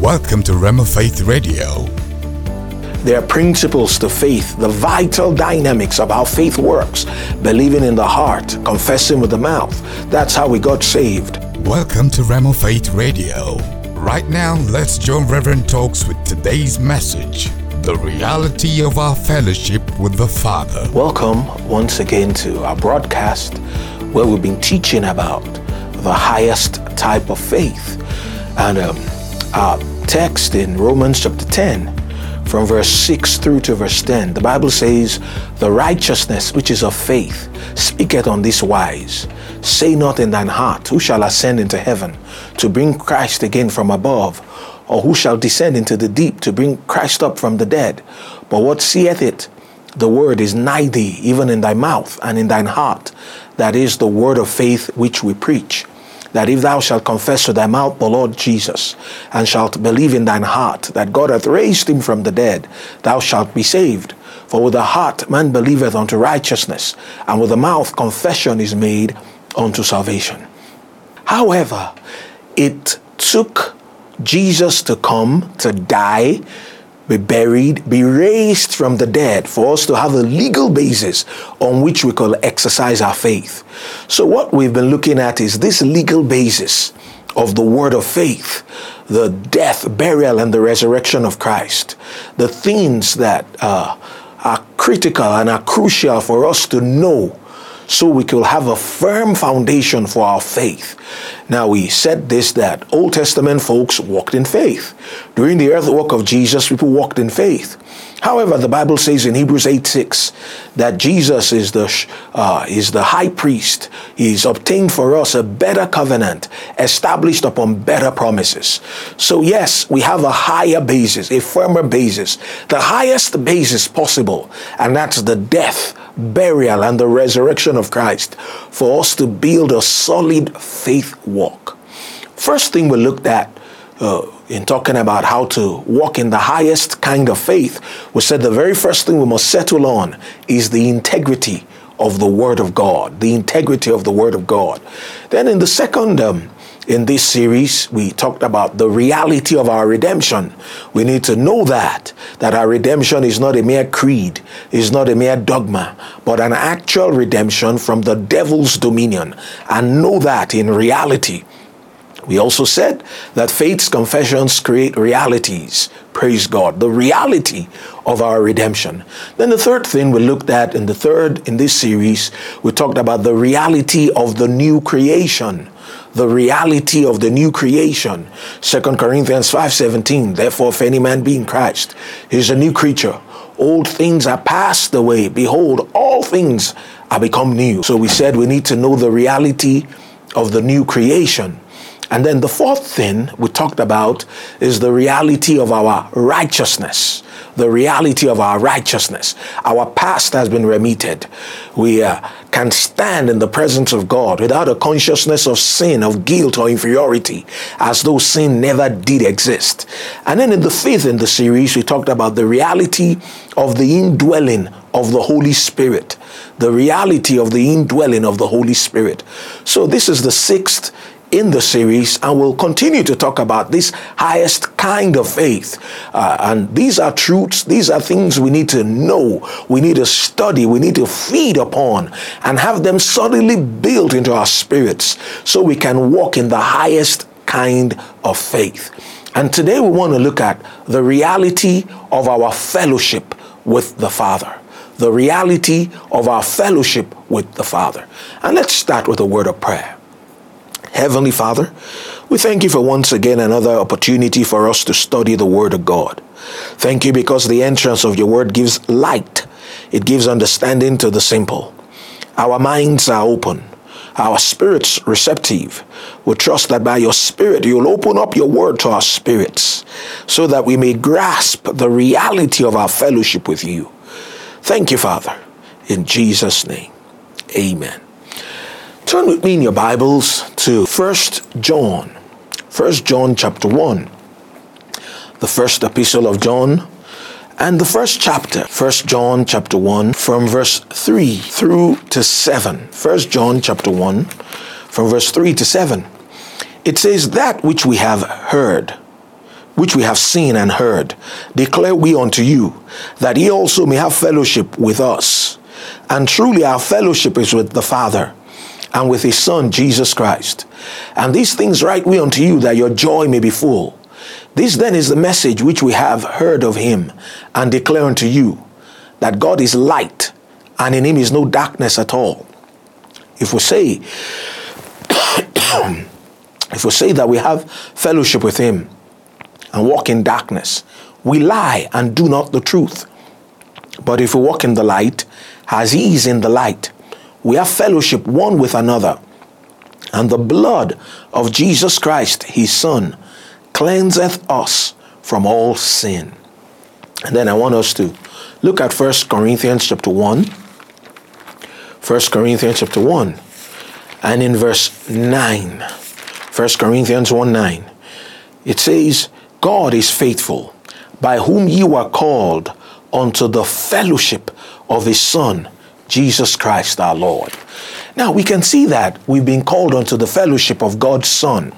Welcome to Rhema Faith Radio. There are principles to faith, the vital dynamics of how faith works. Believing in the heart, confessing with the mouth. That's how we got saved. Welcome to Rhema Faith Radio. Right now, let's join Reverend Talks with today's message the reality of our fellowship with the Father. Welcome once again to our broadcast where we've been teaching about the highest type of faith. And um, our text in Romans chapter 10, from verse 6 through to verse 10, the Bible says, The righteousness which is of faith speaketh on this wise Say not in thine heart, Who shall ascend into heaven to bring Christ again from above? Or who shall descend into the deep to bring Christ up from the dead? But what seeth it? The word is nigh thee, even in thy mouth and in thine heart. That is the word of faith which we preach that if thou shalt confess with thy mouth the Lord Jesus, and shalt believe in thine heart that God hath raised him from the dead, thou shalt be saved. For with the heart man believeth unto righteousness, and with the mouth confession is made unto salvation. However, it took Jesus to come to die be buried, be raised from the dead for us to have a legal basis on which we can exercise our faith. So, what we've been looking at is this legal basis of the word of faith, the death, burial, and the resurrection of Christ, the things that uh, are critical and are crucial for us to know so we could have a firm foundation for our faith. Now, we said this that Old Testament folks walked in faith. During the earth work of Jesus, people walked in faith. However, the Bible says in Hebrews 8 6 that Jesus is the, uh, is the high priest. He's obtained for us a better covenant established upon better promises. So, yes, we have a higher basis, a firmer basis, the highest basis possible, and that's the death, burial, and the resurrection of Christ for us to build a solid faith walk. First thing we looked at uh, in talking about how to walk in the highest kind of faith, we said the very first thing we must settle on is the integrity of the Word of God, the integrity of the Word of God. Then in the second, um, in this series, we talked about the reality of our redemption. We need to know that, that our redemption is not a mere creed, is not a mere dogma, but an actual redemption from the devil's dominion. And know that in reality. We also said that faith's confessions create realities. Praise God. The reality of our redemption. Then the third thing we looked at in the third in this series, we talked about the reality of the new creation. The reality of the new creation. 2 Corinthians 5:17. Therefore, if any man be in Christ, he is a new creature. Old things are passed away. Behold, all things are become new. So we said we need to know the reality of the new creation. And then the fourth thing we talked about is the reality of our righteousness. The reality of our righteousness. Our past has been remitted. We uh, can stand in the presence of God without a consciousness of sin, of guilt, or inferiority, as though sin never did exist. And then in the fifth in the series, we talked about the reality of the indwelling of the Holy Spirit. The reality of the indwelling of the Holy Spirit. So, this is the sixth in the series, and we'll continue to talk about this highest kind of faith. Uh, and these are truths, these are things we need to know, we need to study, we need to feed upon, and have them solidly built into our spirits so we can walk in the highest kind of faith. And today we want to look at the reality of our fellowship with the Father. The reality of our fellowship with the Father. And let's start with a word of prayer. Heavenly Father, we thank you for once again another opportunity for us to study the Word of God. Thank you because the entrance of your Word gives light, it gives understanding to the simple. Our minds are open, our spirits receptive. We trust that by your Spirit you'll open up your Word to our spirits so that we may grasp the reality of our fellowship with you. Thank you, Father. In Jesus' name, amen. Turn with me in your Bibles to 1 John. 1 John chapter 1. The first epistle of John and the first chapter. 1 John chapter 1 from verse 3 through to 7. 1 John chapter 1 from verse 3 to 7. It says that which we have heard which we have seen and heard, declare we unto you, that ye also may have fellowship with us. And truly our fellowship is with the Father and with his Son, Jesus Christ. And these things write we unto you, that your joy may be full. This then is the message which we have heard of him and declare unto you, that God is light, and in him is no darkness at all. If we say, if we say that we have fellowship with him and walk in darkness, we lie and do not the truth. But if we walk in the light, as he is in the light, we have fellowship one with another. And the blood of Jesus Christ, his Son, cleanseth us from all sin. And then I want us to look at 1 Corinthians chapter 1. 1 Corinthians chapter 1. And in verse 9. 1 Corinthians 1 9. It says, God is faithful, by whom you are called unto the fellowship of his Son, Jesus Christ our Lord. Now we can see that we've been called unto the fellowship of God's Son.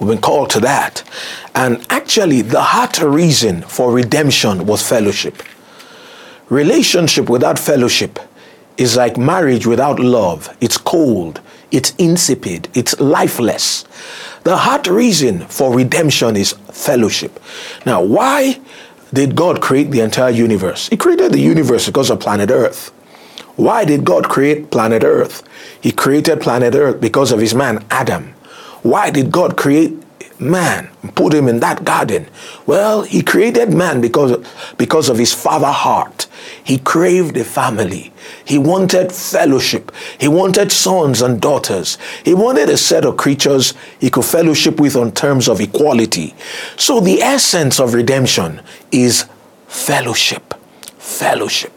We've been called to that. And actually, the heart reason for redemption was fellowship. Relationship without fellowship is like marriage without love. It's cold, it's insipid, it's lifeless. The heart reason for redemption is fellowship. Now, why did God create the entire universe? He created the universe because of planet Earth. Why did God create planet Earth? He created planet Earth because of his man Adam. Why did God create man and put him in that garden? Well, he created man because because of his father heart. He craved a family. He wanted fellowship. He wanted sons and daughters. He wanted a set of creatures he could fellowship with on terms of equality. So the essence of redemption is fellowship. Fellowship.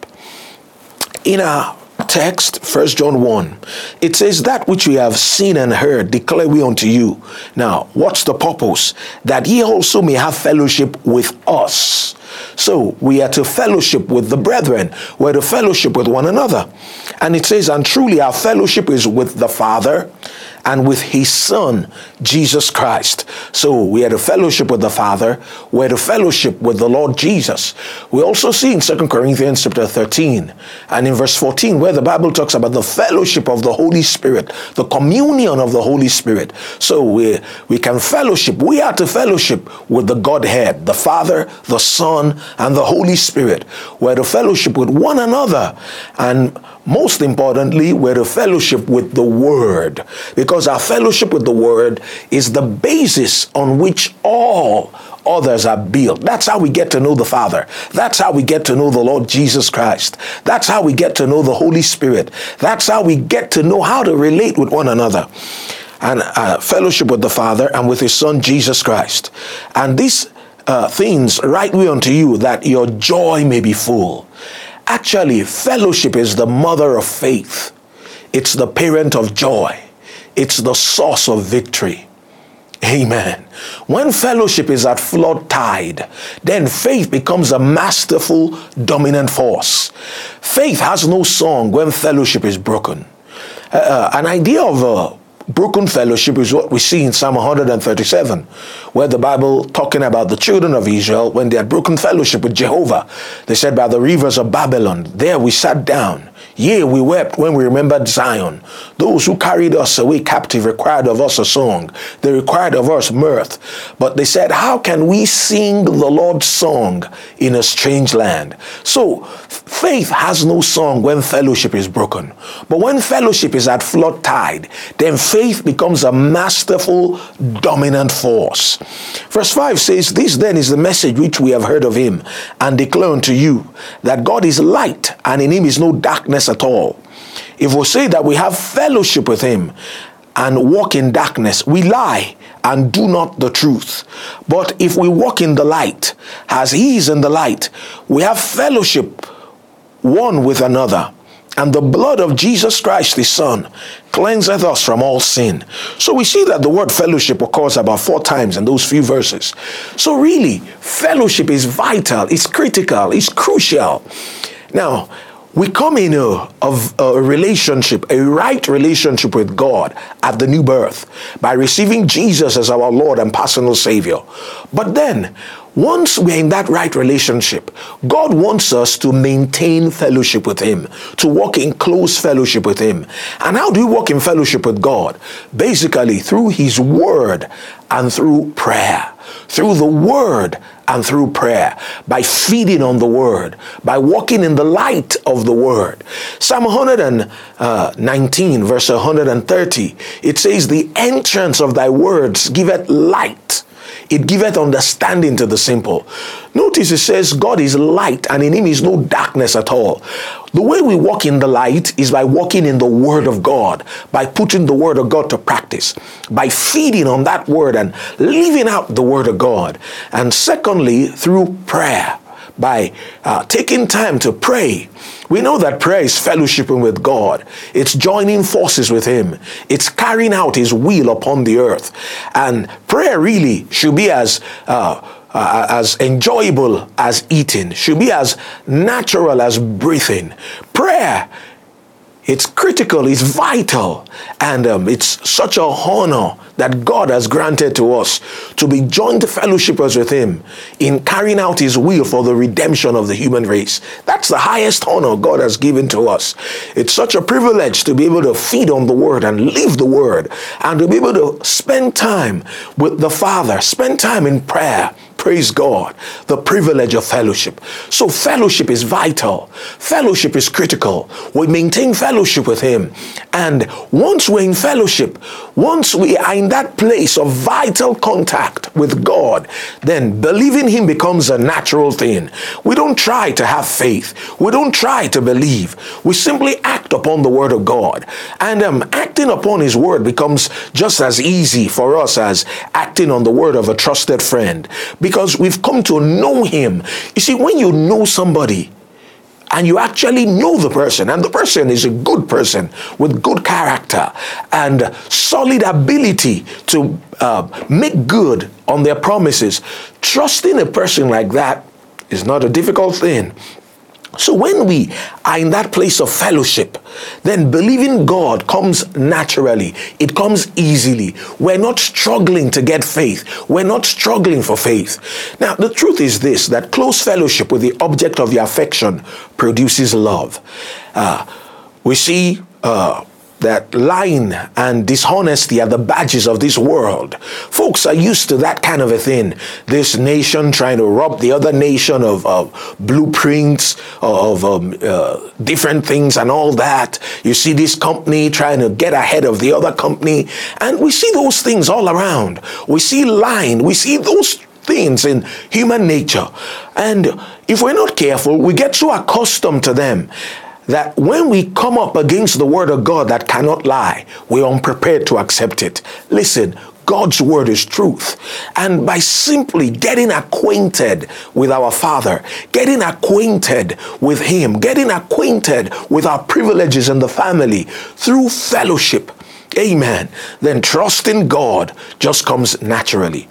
In our text, 1 John 1, it says, That which we have seen and heard declare we unto you. Now, what's the purpose? That ye also may have fellowship with us. So we are to fellowship with the brethren. We're to fellowship with one another. And it says, and truly our fellowship is with the Father and with his Son, Jesus Christ. So we had a fellowship with the Father, we had a fellowship with the Lord Jesus. We also see in 2 Corinthians chapter 13 and in verse 14 where the Bible talks about the fellowship of the Holy Spirit, the communion of the Holy Spirit. So we, we can fellowship. We are to fellowship with the Godhead, the Father, the Son, and the Holy Spirit. We're to fellowship with one another. And most importantly, we're to fellowship with the Word. Because because our fellowship with the Word is the basis on which all others are built. That's how we get to know the Father. That's how we get to know the Lord Jesus Christ. That's how we get to know the Holy Spirit. That's how we get to know how to relate with one another. And uh, fellowship with the Father and with His Son Jesus Christ. And these uh, things write we unto you that your joy may be full. Actually, fellowship is the mother of faith, it's the parent of joy. It's the source of victory. Amen. When fellowship is at flood tide, then faith becomes a masterful, dominant force. Faith has no song when fellowship is broken. Uh, uh an idea of a broken fellowship is what we see in Psalm 137, where the Bible talking about the children of Israel when they had broken fellowship with Jehovah. They said, By the rivers of Babylon, there we sat down Yea, we wept when we remembered Zion. Those who carried us away captive required of us a song. They required of us mirth. But they said, How can we sing the Lord's song in a strange land? So, faith has no song when fellowship is broken. But when fellowship is at flood tide, then faith becomes a masterful, dominant force. Verse 5 says, This then is the message which we have heard of him and declare unto you that God is light and in him is no darkness at all. If we say that we have fellowship with him and walk in darkness, we lie and do not the truth. But if we walk in the light, as he is in the light, we have fellowship one with another. And the blood of Jesus Christ, his Son, cleanseth us from all sin. So we see that the word fellowship occurs about four times in those few verses. So really, fellowship is vital, it's critical, it's crucial. Now, we come in a, of a relationship, a right relationship with God at the new birth by receiving Jesus as our Lord and personal Savior. But then, once we're in that right relationship, God wants us to maintain fellowship with Him, to walk in close fellowship with Him. And how do we walk in fellowship with God? Basically, through His Word and through prayer. Through the Word and through prayer, by feeding on the word, by walking in the light of the word. Psalm 119, verse 130, it says, The entrance of thy words giveth light it giveth understanding to the simple. Notice it says God is light and in him is no darkness at all. The way we walk in the light is by walking in the word of God, by putting the word of God to practice, by feeding on that word and living out the word of God. And secondly, through prayer by uh, taking time to pray. We know that prayer is fellowshipping with God. It's joining forces with Him. It's carrying out His will upon the earth. And prayer really should be as uh, uh, as enjoyable as eating, should be as natural as breathing. Prayer it's critical, it's vital, and um, it's such a honor that God has granted to us to be joint fellowshippers with Him in carrying out His will for the redemption of the human race. That's the highest honor God has given to us. It's such a privilege to be able to feed on the Word and live the Word, and to be able to spend time with the Father, spend time in prayer Praise God. The privilege of fellowship. So, fellowship is vital. Fellowship is critical. We maintain fellowship with Him. And once we're in fellowship, once we are in that place of vital contact with God, then believing Him becomes a natural thing. We don't try to have faith, we don't try to believe. We simply act upon the Word of God. And um, acting upon His Word becomes just as easy for us as acting on the Word of a trusted friend because we've come to know him. You see, when you know somebody, and you actually know the person, and the person is a good person with good character and solid ability to uh, make good on their promises. Trusting a person like that is not a difficult thing. So when we are in that place of fellowship, then believing God comes naturally. It comes easily. We're not struggling to get faith. We're not struggling for faith. Now, the truth is this that close fellowship with the object of your affection produces love. Uh, we see uh, that lying and dishonesty are the badges of this world. Folks are used to that kind of a thing. This nation trying to rob the other nation of, of blueprints, of um, uh, different things and all that. You see this company trying to get ahead of the other company. And we see those things all around. We see lying. We see those things in human nature. And if we're not careful, we get so accustomed to them that when we come up against the word of God that cannot lie, we're unprepared to accept it. Listen, God's word is truth. And by simply getting acquainted with our Father, getting acquainted with Him, getting acquainted with our privileges in the family through fellowship, amen, then trusting God just comes naturally.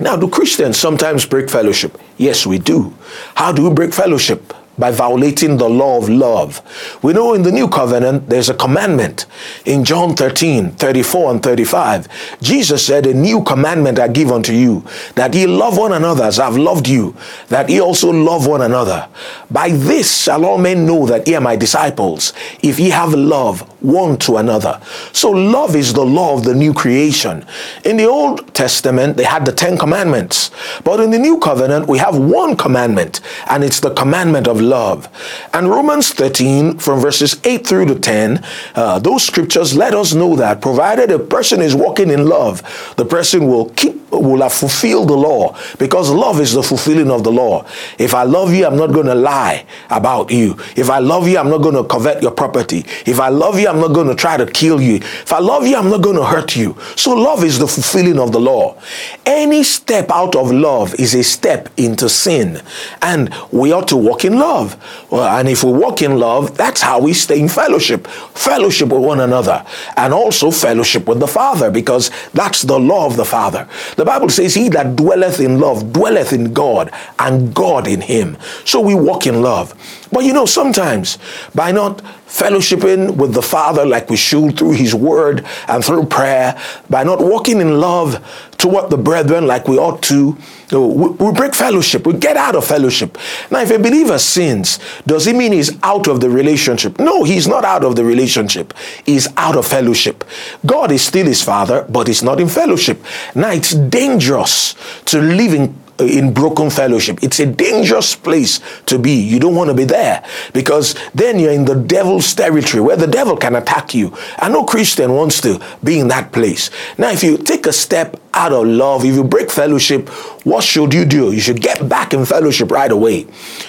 Now, do Christians sometimes break fellowship? Yes, we do. How do we break fellowship? By violating the law of love. We know in the new covenant there's a commandment in John 13, 34 and 35. Jesus said, A new commandment I give unto you, that ye love one another as I've loved you, that ye also love one another. By this shall all men know that ye are my disciples, if ye have love one to another. So love is the law of the new creation. In the Old Testament, they had the Ten Commandments. But in the new covenant, we have one commandment, and it's the commandment of love. And Romans 13, from verses 8 through to 10, uh, those scriptures let us know that provided a person is walking in love, the person will keep will have fulfilled the law because love is the fulfilling of the law. If I love you, I'm not going to lie about you. If I love you, I'm not going to covet your property. If I love you, I'm not going to try to kill you. If I love you, I'm not going to hurt you. So love is the fulfilling of the law. Any step out of love is a step into sin. And we ought to walk in love. Well, and if we walk in love, that's how we stay in fellowship. Fellowship with one another. And also fellowship with the Father, because that's the law of the Father. The Bible says, He that dwelleth in love dwelleth in God, and God in him. So we walk in love. But you know, sometimes by not fellowshipping with the Father like we should through His Word and through prayer, by not walking in love toward the brethren like we ought to, uh, we, break fellowship. We get out of fellowship. Now, if a believer sins, does it mean he's out of the relationship? No, he's not out of the relationship. He's out of fellowship. God is still his Father, but he's not in fellowship. Now, it's dangerous to live in in broken fellowship. It's a dangerous place to be. You don't want to be there because then you're in the devil's territory where the devil can attack you. And no Christian wants to be in that place. Now, if you take a step out of love, if you break fellowship, what should you do? You should get back in fellowship right away.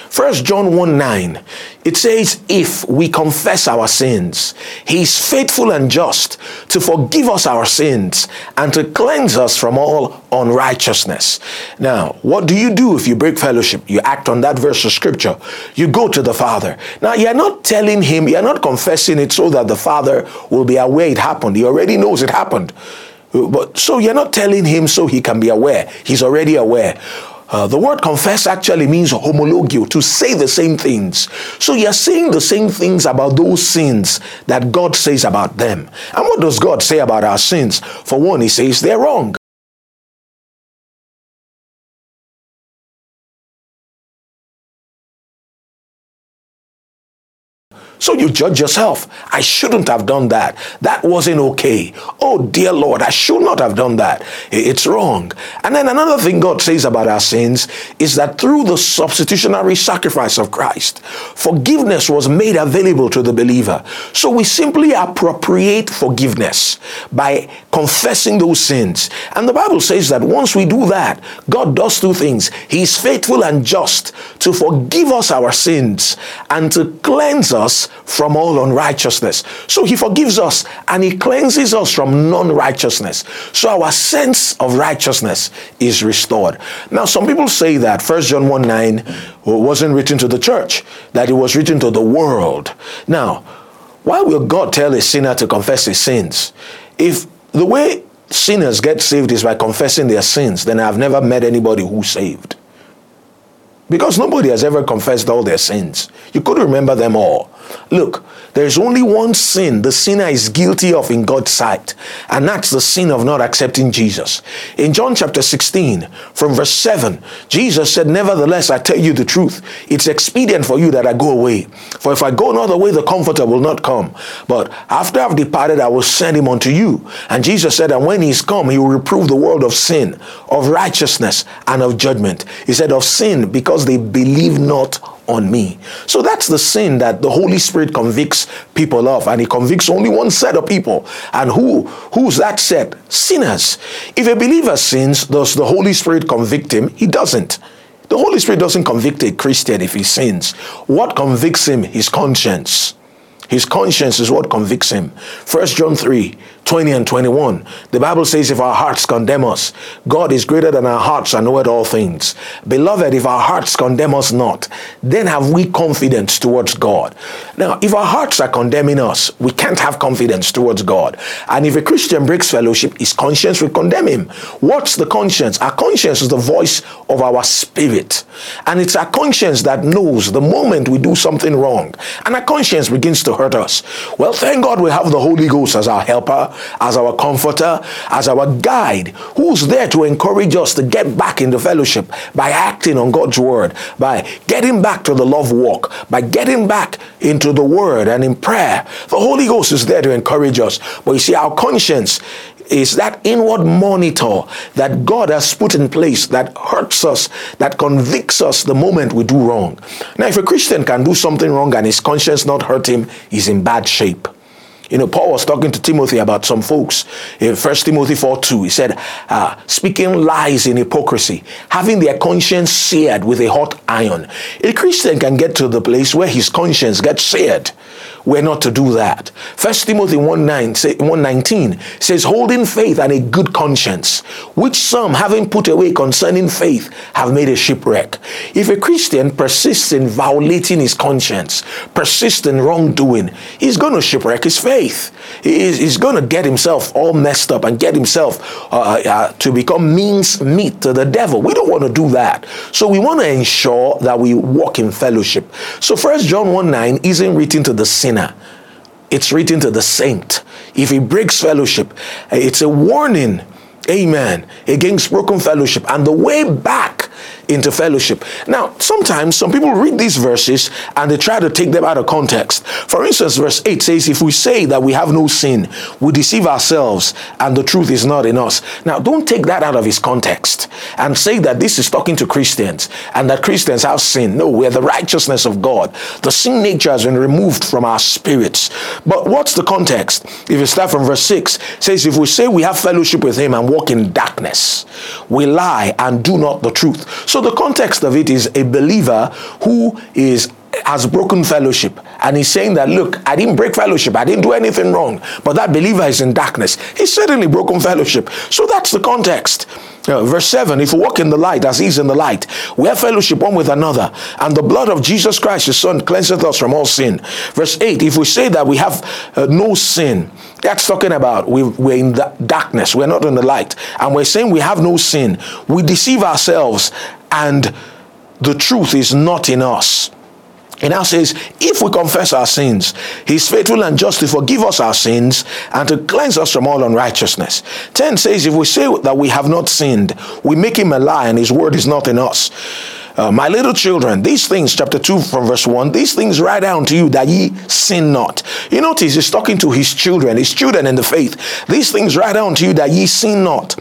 First John 1 9, it says, If we confess our sins, he is faithful and just to forgive us our sins and to cleanse us from all unrighteousness. Now, what do you do if you break fellowship? You act on that verse of scripture. You go to the Father. Now, you're not telling him, you're not confessing it so that the Father will be aware it happened. He already knows it happened. But so you're not telling him so he can be aware. He's already aware. Uh, the word confess actually means homologeo, to say the same things. So you're saying the same things about those sins that God says about them. And what does God say about our sins? For one, He says they're wrong. So you judge yourself. I shouldn't have done that. That wasn't okay. Oh, dear Lord, I should not have done that. It's wrong. And then another thing God says about our sins is that through the substitutionary sacrifice of Christ, forgiveness was made available to the believer. So we simply appropriate forgiveness by confessing those sins. And the Bible says that once we do that, God does two things. He is faithful and just to forgive us our sins and to cleanse us from all unrighteousness. So he forgives us and he cleanses us from non righteousness. So our sense of righteousness is restored. Now, some people say that 1 John 1 9 wasn't written to the church, that it was written to the world. Now, why will God tell a sinner to confess his sins? If the way sinners get saved is by confessing their sins, then I've never met anybody who's saved. Because nobody has ever confessed all their sins. You couldn't remember them all. Look, there's only one sin the sinner is guilty of in God's sight, and that's the sin of not accepting Jesus. In John chapter 16, from verse 7, Jesus said, Nevertheless, I tell you the truth. It's expedient for you that I go away. For if I go not away, the Comforter will not come. But after I've departed, I will send him unto you. And Jesus said, And when he's come, he will reprove the world of sin, of righteousness, and of judgment. He said, Of sin, because they believe not on me. So that's the sin that the Holy Spirit convicts people of, and He convicts only one set of people. And who who's that set? Sinners. If a believer sins, does the Holy Spirit convict him? He doesn't. The Holy Spirit doesn't convict a Christian if he sins. What convicts him? His conscience. His conscience is what convicts him. 1 John 3 20 and 21. The Bible says, If our hearts condemn us, God is greater than our hearts and knoweth all things. Beloved, if our hearts condemn us not, then have we confidence towards God. Now, if our hearts are condemning us, we can't have confidence towards God. And if a Christian breaks fellowship, his conscience will condemn him. What's the conscience? Our conscience is the voice of our spirit. And it's our conscience that knows the moment we do something wrong. And our conscience begins to hurt us. Well, thank God we have the Holy Ghost as our helper as our comforter, as our guide, who's there to encourage us to get back in the fellowship by acting on God's word, by getting back to the love walk, by getting back into the word and in prayer. The Holy Ghost is there to encourage us. But you see, our conscience is that inward monitor that God has put in place that hurts us, that convicts us the moment we do wrong. Now, if a Christian can do something wrong and his conscience not hurt him, he's in bad shape. You know, Paul was talking to Timothy about some folks in 1 Timothy 4 2. He said, uh, speaking lies in hypocrisy, having their conscience seared with a hot iron. A Christian can get to the place where his conscience gets seared we're not to do that. First Timothy 1 9, say, 119 says, holding faith and a good conscience, which some, having put away concerning faith, have made a shipwreck. If a Christian persists in violating his conscience, persists in wrongdoing, he's going to shipwreck his faith. He's, going to get himself all messed up and get himself uh, uh, to become means meat to the devil. We don't want to do that. So we want to ensure that we walk in fellowship. So First John 1 9 isn't written to the sinner. It's written to the saint. If he breaks fellowship, eh, it's a warning, amen, against broken fellowship. And the way back into fellowship. Now, sometimes some people read these verses and they try to take them out of context. For instance, verse 8 says, If we say that we have no sin, we deceive ourselves and the truth is not in us. Now, don't take that out of his context and say that this is talking to Christians and that Christians have sin. No, we're the righteousness of God. The sin nature has been removed from our spirits. But what's the context? If you start from verse 6, says, If we say we have fellowship with him and walk in darkness, we lie and do not the truth. So so the context of it is a believer who is has broken fellowship. And he's saying that look i didn't break fellowship. I didn't do anything wrong. But that believer is in darkness. He's certainly broken fellowship. So that's the context. Uh, verse 7 if we walk in the light as he's in the light we have fellowship one with another and the blood of jesus christ his son cleanseth us from all sin. Verse 8 if we say that we have uh, no sin that's talking about we, we're in the darkness. We're not in the light. And we're saying we have no sin. We deceive ourselves and the truth is not in us. It now says, if we confess our sins, he's faithful and just to forgive us our sins and to cleanse us from all unrighteousness. 10 says, if we say that we have not sinned, we make him a lie and his word is not in us. Uh, my little children, these things, chapter 2 from verse 1, these things write down to you that ye sin not. You notice he's talking to his children, his children in the faith. These things write down to you that ye sin not.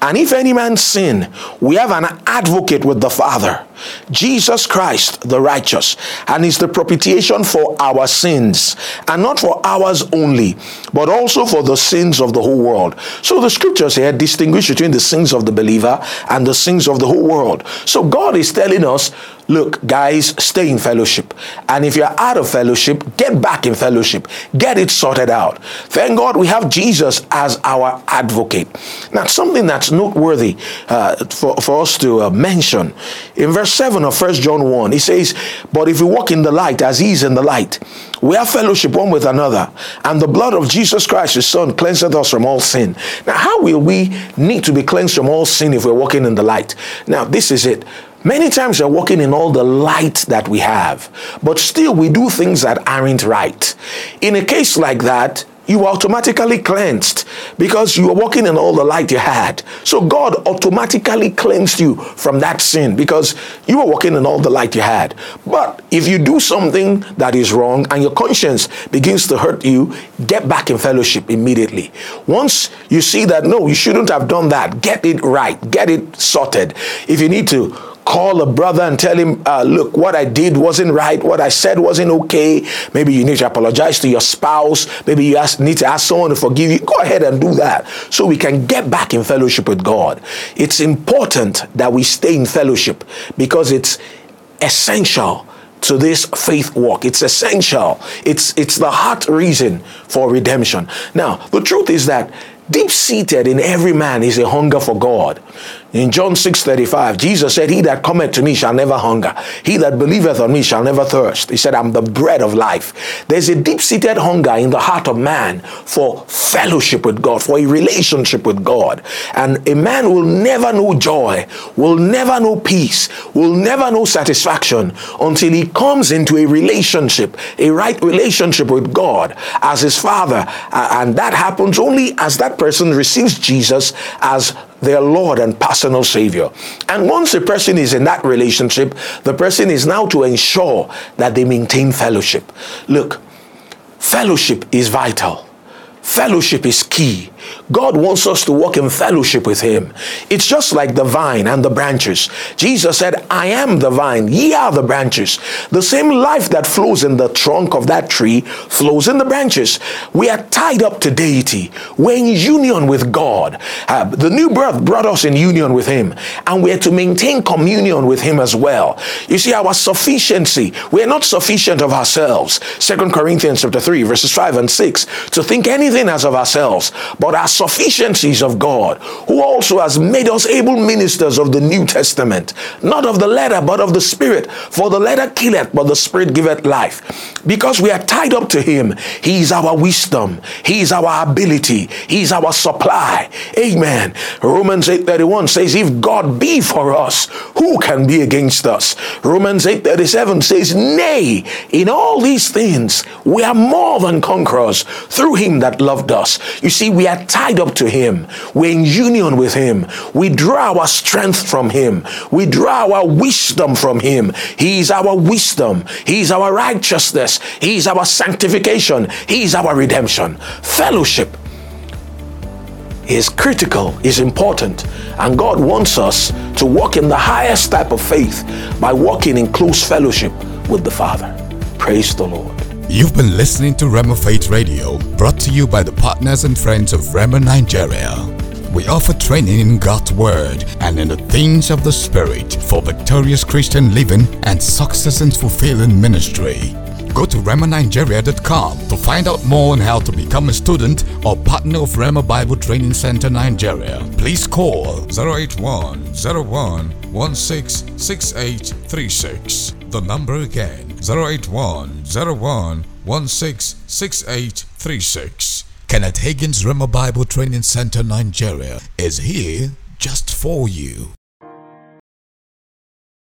And if any man sin, we have an advocate with the Father, Jesus Christ the righteous, and is the propitiation for our sins, and not for ours only, but also for the sins of the whole world. So the scriptures here distinguish between the sins of the believer and the sins of the whole world. So God is telling us Look, guys, stay in fellowship. And if you're out of fellowship, get back in fellowship. Get it sorted out. Thank God we have Jesus as our advocate. Now, something that's noteworthy uh, for, for us to uh, mention in verse 7 of First John 1, he says, But if we walk in the light as he is in the light, we have fellowship one with another, and the blood of Jesus Christ, his son, cleanseth us from all sin. Now, how will we need to be cleansed from all sin if we're walking in the light? Now, this is it. Many times we're walking in all the light that we have, but still we do things that aren't right. In a case like that, you are automatically cleansed because you are walking in all the light you had. So God automatically cleansed you from that sin because you were walking in all the light you had. But if you do something that is wrong and your conscience begins to hurt you, get back in fellowship immediately. Once you see that, no, you shouldn't have done that, get it right, get it sorted. If you need to, call a brother and tell him, uh, look, what I did wasn't right, what I said wasn't okay. Maybe you need to apologize to your spouse. Maybe you ask, need to ask someone to forgive you. Go ahead and do that so we can get back in fellowship with God. It's important that we stay in fellowship because it's essential to this faith walk. It's essential. It's it's the heart reason for redemption. Now, the truth is that deep seated in every man is a hunger for God. In John 6 35, Jesus said, He that cometh to me shall never hunger. He that believeth on me shall never thirst. He said, I'm the bread of life. There's a deep seated hunger in the heart of man for fellowship with God, for a relationship with God. And a man will never know joy, will never know peace, will never know satisfaction until he comes into a relationship, a right relationship with God as his father. And that happens only as that person receives Jesus as their Lord and personal Savior. And once a person is in that relationship, the person is now to ensure that they maintain fellowship. Look, fellowship is vital, fellowship is key. God wants us to walk in fellowship with Him. It's just like the vine and the branches. Jesus said, I am the vine, ye are the branches. The same life that flows in the trunk of that tree flows in the branches. We are tied up to deity. We're in union with God. Uh, the new birth brought us in union with Him, and we're to maintain communion with Him as well. You see, our sufficiency, we're not sufficient of ourselves. Second Corinthians chapter 3, verses 5 and 6, to think anything as of ourselves, but our sufficiencies of God, who also has made us able ministers of the New Testament, not of the letter, but of the Spirit. For the letter killeth, but the Spirit giveth life. Because we are tied up to Him, He is our wisdom, He is our ability, He is our supply. Amen. Romans 8:31 says, If God be for us, who can be against us? Romans 8:37 says, Nay, in all these things we are more than conquerors through him that loved us. You see, we are tied up to him. We're in union with him. We draw our strength from him. We draw our wisdom from him. He is our wisdom. He is our righteousness. He is our sanctification. He is our redemption. Fellowship is critical, is important, and God wants us to walk in the highest type of faith by walking in close fellowship with the Father. Praise the Lord. You've been listening to Rhema Faith Radio, brought to you by the partners and friends of Rhema Nigeria. We offer training in God's Word and in the things of the Spirit for victorious Christian living and success in fulfilling ministry. Go to RhemaNigeria.com to find out more on how to become a student or partner of Rhema Bible Training Center Nigeria. Please call 081 01 166836. The number again 081 01 166836. Kenneth Hagin's Rhema Bible Training Center Nigeria is here just for you.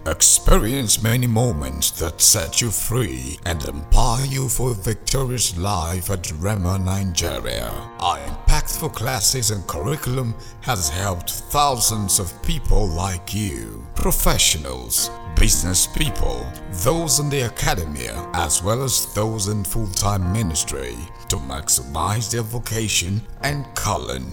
Experience many moments that set you free and empower you for a victorious life at Rhema Nigeria. Our impactful classes and curriculum has helped thousands of people like you, professionals, business people, those in the academia, as well as those in full-time ministry to maximize their vocation and calling.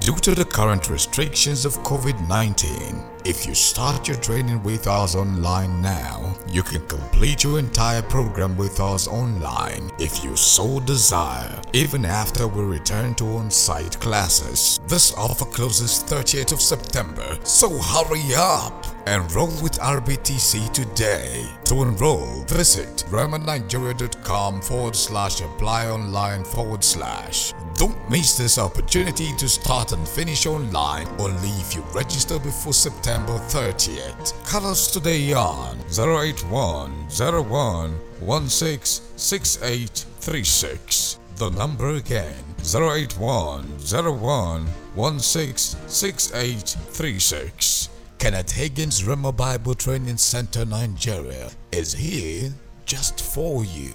Due to the current restrictions of COVID 19, if you start your training with us online now, you can complete your entire program with us online if you so desire, even after we return to on site classes. This offer closes 30th of September, so hurry up! Enroll with RBTC today. To enroll, visit RhemaNigeria.com forward slash apply online forward slash. Don't miss this opportunity to start and finish online only if you register before September 30th. Call us today on 081 01 166836. The number again 081 01 166836. Kenneth Hagin's Rhema Bible Training Center Nigeria is here just for you.